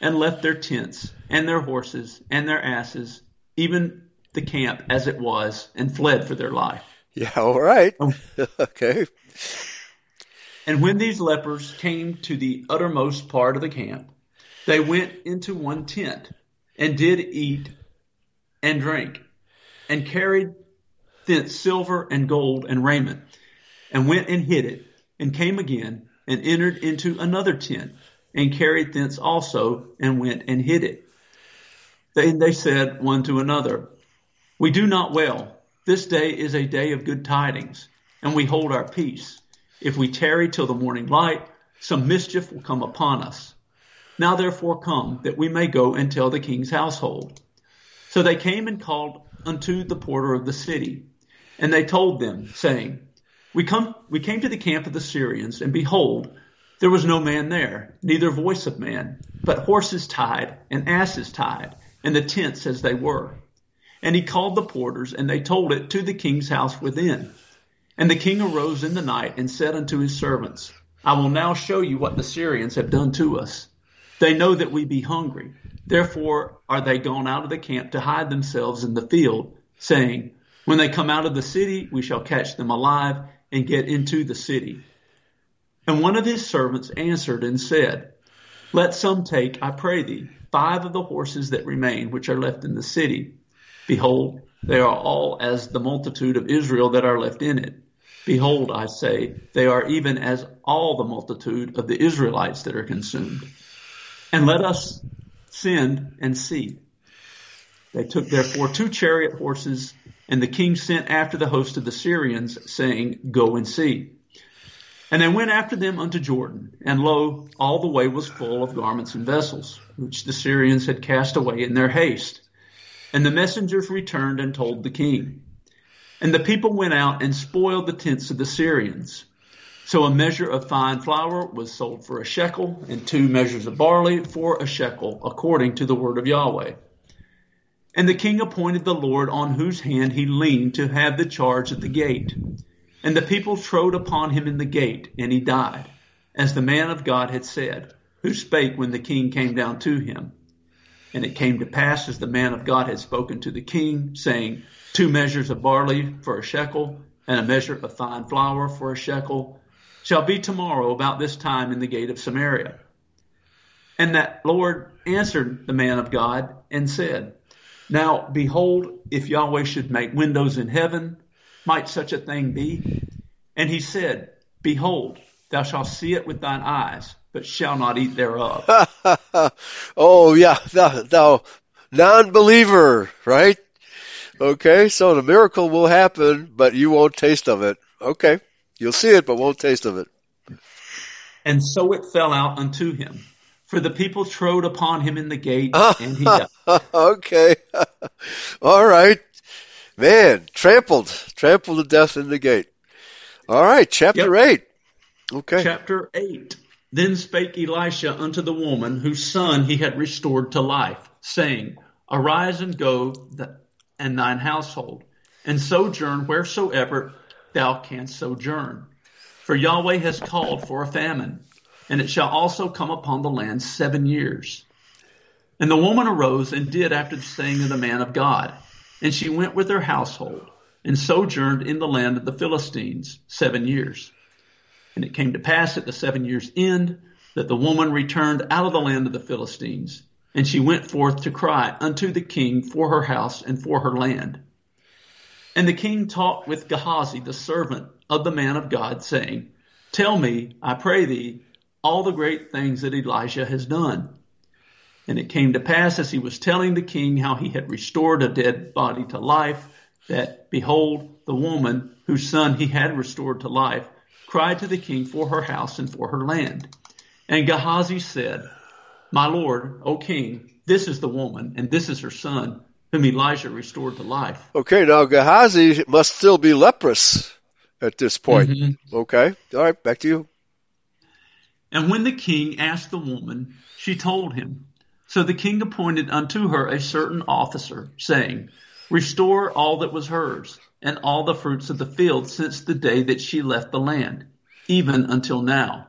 and left their tents, and their horses, and their asses, even the camp as it was, and fled for their life. Yeah, all right. Oh. okay. And when these lepers came to the uttermost part of the camp, they went into one tent, and did eat and drink. and carried thence silver and gold and raiment, and went and hid it, and came again, and entered into another tent, and carried thence also, and went and hid it. Then they said one to another, We do not well. This day is a day of good tidings, and we hold our peace. If we tarry till the morning light, some mischief will come upon us. Now therefore come, that we may go and tell the king's household. So they came and called unto the porter of the city, and they told them, saying, We come, we came to the camp of the Syrians, and behold, there was no man there, neither voice of man, but horses tied and asses tied, and the tents as they were. And he called the porters, and they told it to the king's house within. And the king arose in the night and said unto his servants, I will now show you what the Syrians have done to us. They know that we be hungry. Therefore are they gone out of the camp to hide themselves in the field, saying, When they come out of the city, we shall catch them alive and get into the city. And one of his servants answered and said, Let some take, I pray thee, five of the horses that remain, which are left in the city. Behold, they are all as the multitude of Israel that are left in it. Behold, I say, they are even as all the multitude of the Israelites that are consumed. And let us send and see. They took therefore two chariot horses, and the king sent after the host of the Syrians, saying, Go and see. And they went after them unto Jordan, and lo, all the way was full of garments and vessels, which the Syrians had cast away in their haste. And the messengers returned and told the king. And the people went out and spoiled the tents of the Syrians. So a measure of fine flour was sold for a shekel, and two measures of barley for a shekel, according to the word of Yahweh. And the king appointed the Lord on whose hand he leaned to have the charge of the gate. And the people trode upon him in the gate, and he died, as the man of God had said, who spake when the king came down to him. And it came to pass as the man of God had spoken to the king, saying, Two measures of barley for a shekel, and a measure of fine flour for a shekel, shall be tomorrow about this time in the gate of Samaria. And that Lord answered the man of God and said, Now behold, if Yahweh should make windows in heaven, might such a thing be? And he said, Behold, thou shalt see it with thine eyes, but shall not eat thereof. oh yeah, thou, thou non-believer, right? Okay, so the miracle will happen, but you won't taste of it. Okay, you'll see it, but won't taste of it. And so it fell out unto him. For the people trode upon him in the gate, and he died. okay. All right. Man, trampled, trampled to death in the gate. All right, chapter Yep. 8. Okay. Chapter 8 Then spake Elisha unto the woman whose son he had restored to life, saying, Arise and go, and thine household, and sojourn wheresoever thou canst sojourn. For Yahweh has called for a famine, and it shall also come upon the land seven years. And the woman arose and did after the saying of the man of God. And she went with her household, and sojourned in the land of the Philistines seven years. And it came to pass at the seven years' end that the woman returned out of the land of the Philistines, and she went forth to cry unto the king for her house and for her land. And the king talked with Gehazi, the servant of the man of God, saying, Tell me, I pray thee, all the great things that Elijah has done. And it came to pass as he was telling the king how he had restored a dead body to life, that behold, the woman whose son he had restored to life cried to the king for her house and for her land. And Gehazi said, My lord, O king, this is the woman, and this is her son, whom Elijah restored to life. Okay, now Gehazi must still be leprous at this point. Mhm. Okay. All right, back to you. And when the king asked the woman, she told him. So the king appointed unto her a certain officer, saying, Restore all that was hers, and all the fruits of the field since the day that she left the land, even until now.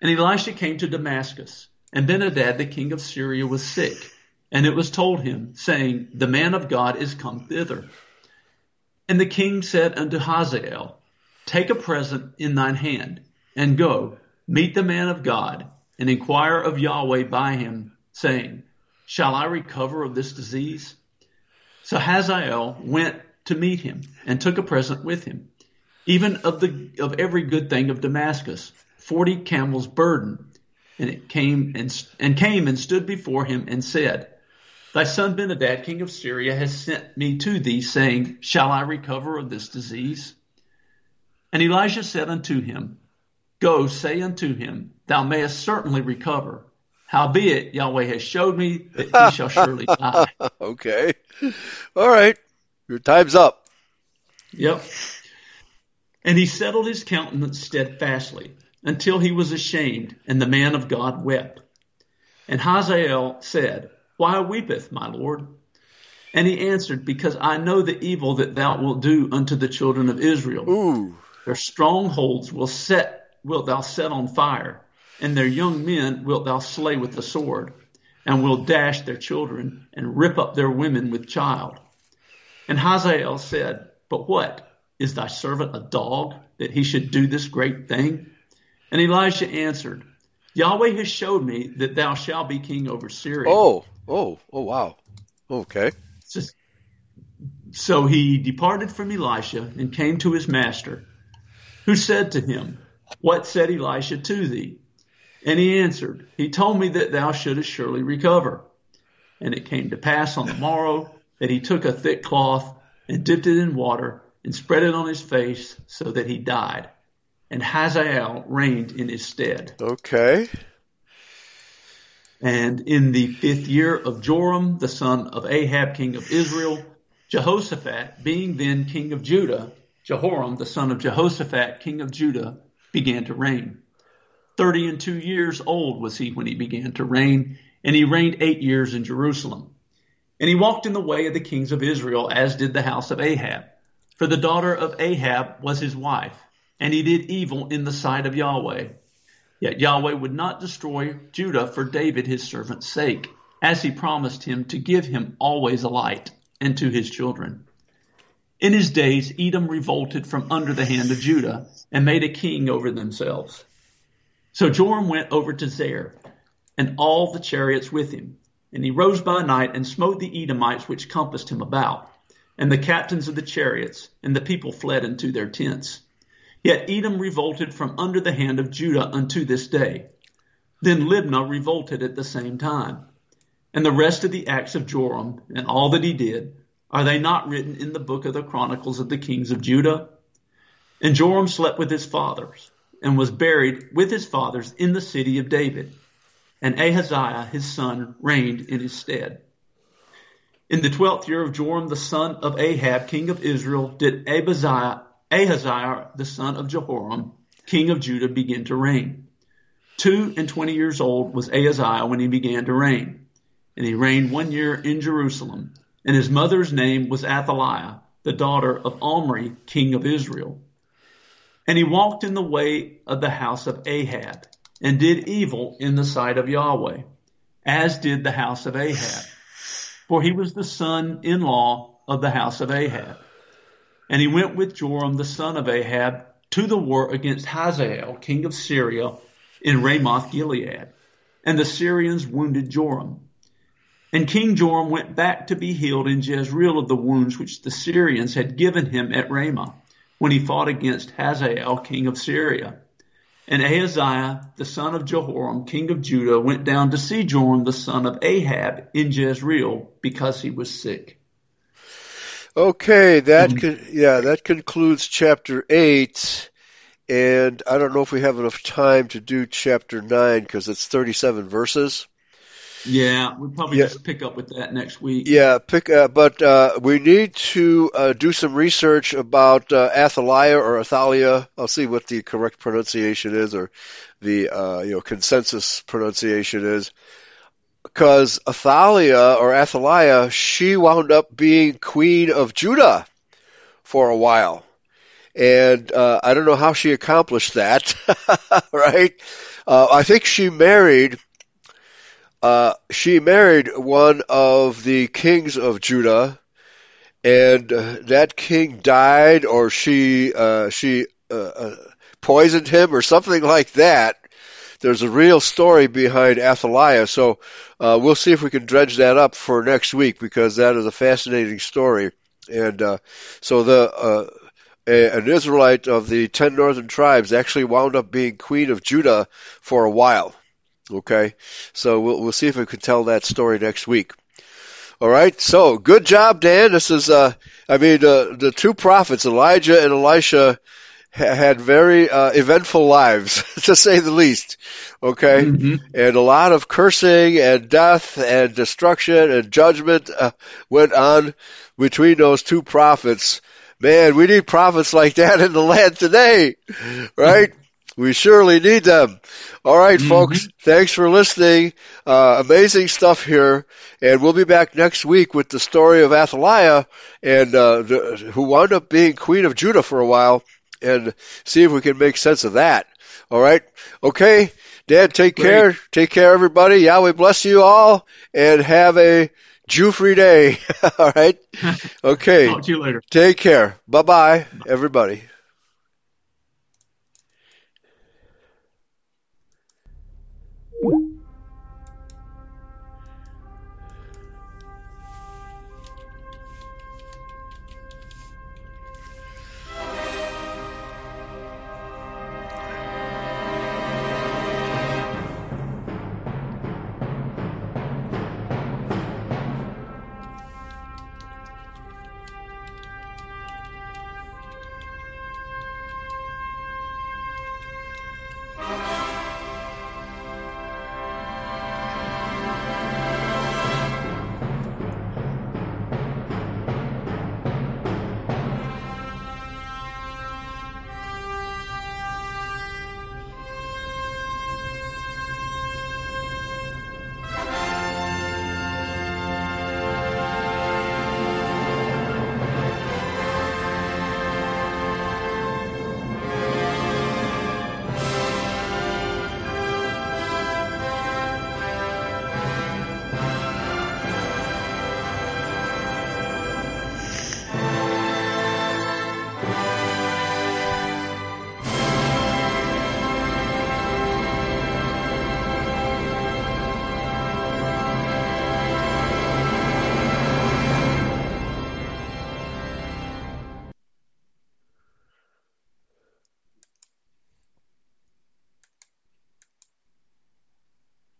And Elisha came to Damascus, and Benhadad the king of Syria was sick, and it was told him, saying, The man of God is come thither. And the king said unto Hazael, Take a present in thine hand, and go, meet the man of God, and inquire of Yahweh by him, saying, Shall I recover of this disease? So Hazael went to meet him and took a present with him, even of the of every good thing of Damascus, forty camels burden. And it came and and came and stood before him and said, Thy son Benhadad, king of Syria, has sent me to thee, saying, Shall I recover of this disease? And Elijah said unto him, Go, say unto him, Thou mayest certainly recover. Howbeit, Yahweh has showed me that he shall surely die. okay. All right. Your time's up. Yep. And he settled his countenance steadfastly until he was ashamed, and the man of God wept. And Hazael said, Why weepeth my Lord? And he answered, Because I know the evil that thou wilt do unto the children of Israel. Ooh. Their strongholds will set, wilt thou set on fire, and their young men wilt thou slay with the sword, and will dash their children, and rip up their women with child. And Hazael said, But what? Is thy servant a dog that he should do this great thing? And Elisha answered, Yahweh has showed me that thou shalt be king over Syria. Oh, oh, oh, wow. Okay. So he departed from Elisha and came to his master, who said to him, What said Elisha to thee? And he answered, He told me that thou shouldest surely recover. And it came to pass on the morrow that he took a thick cloth and dipped it in water and spread it on his face so that he died. And Hazael reigned in his stead. Okay. And in the fifth year of Joram, the son of Ahab, king of Israel, Jehoshaphat, being then king of Judah, Jehoram, the son of Jehoshaphat, king of Judah, began to reign. Thirty and two years old was he when he began to reign, and he reigned eight years in Jerusalem. And he walked in the way of the kings of Israel, as did the house of Ahab. For the daughter of Ahab was his wife, and he did evil in the sight of Yahweh. Yet Yahweh would not destroy Judah for David his servant's sake, as he promised him to give him always a light, and to his children. In his days, Edom revolted from under the hand of Judah, and made a king over themselves. So Joram went over to Zair, and all the chariots with him. And he rose by night and smote the Edomites which compassed him about, and the captains of the chariots, and the people fled into their tents. Yet Edom revolted from under the hand of Judah unto this day. Then Libnah revolted at the same time. And the rest of the acts of Joram, and all that he did, are they not written in the book of the chronicles of the kings of Judah? And Joram slept with his fathers, and was buried with his fathers in the city of David and Ahaziah his son reigned in his stead. In the twelfth year of Joram the son of Ahab, king of Israel, did Ahaziah, Ahaziah the son of Jehoram, king of Judah, begin to reign. Two and twenty years old was Ahaziah when he began to reign, and he reigned one year in Jerusalem. And his mother's name was Athaliah, the daughter of Omri, king of Israel. And he walked in the way of the house of Ahab and did evil in the sight of Yahweh, as did the house of Ahab. For he was the son-in-law of the house of Ahab. And he went with Joram the son of Ahab to the war against Hazael, king of Syria, in Ramoth Gilead. And the Syrians wounded Joram. And King Joram went back to be healed in Jezreel of the wounds which the Syrians had given him at Ramah, when he fought against Hazael, king of Syria. And Ahaziah, the son of Jehoram, king of Judah, went down to see Joram, the son of Ahab, in Jezreel, because he was sick. Okay, that hmm. con- yeah, that concludes chapter eight, and I don't know if we have enough time to do chapter nine because it's thirty-seven verses. Yeah, we'll probably Yeah. just pick up with that next week. Yeah, pick. Uh, but uh, we need to uh, do some research about uh, Athaliah or Athalia. I'll see what the correct pronunciation is, or the uh, you know consensus pronunciation is. Because Athalia or Athaliah, she wound up being queen of Judah for a while, and uh, I don't know how she accomplished that. right? Uh, I think she married uh, she married one of the kings of Judah, and uh, that king died, or she uh, she uh, uh, poisoned him, or something like that, there's a real story behind Athaliah. So uh, we'll see if we can dredge that up for next week because that is a fascinating story. And uh, so the uh, an Israelite of the ten northern tribes actually wound up being queen of Judah for a while. Okay, so we'll we'll see if we can tell that story next week. All right, so good job, Dan. This is, uh, I mean, uh, the two prophets, Elijah and Elisha, ha- had very uh, eventful lives, to say the least. Okay, Mm-hmm. and a lot of cursing and death and destruction and judgment uh, went on between those two prophets. Man, we need prophets like that in the land today, right? We surely need them. All right, Mhm. folks. Thanks for listening. Uh, amazing stuff here, and we'll be back next week with the story of Athaliah and uh, the, who wound up being queen of Judah for a while, and see if we can make sense of that. All right. Okay. Dad, take Great. care. Take care, everybody. Yahweh bless you all, and have a Jew-free day. all right. Okay. Talk to you later. Take care. Bye bye, everybody.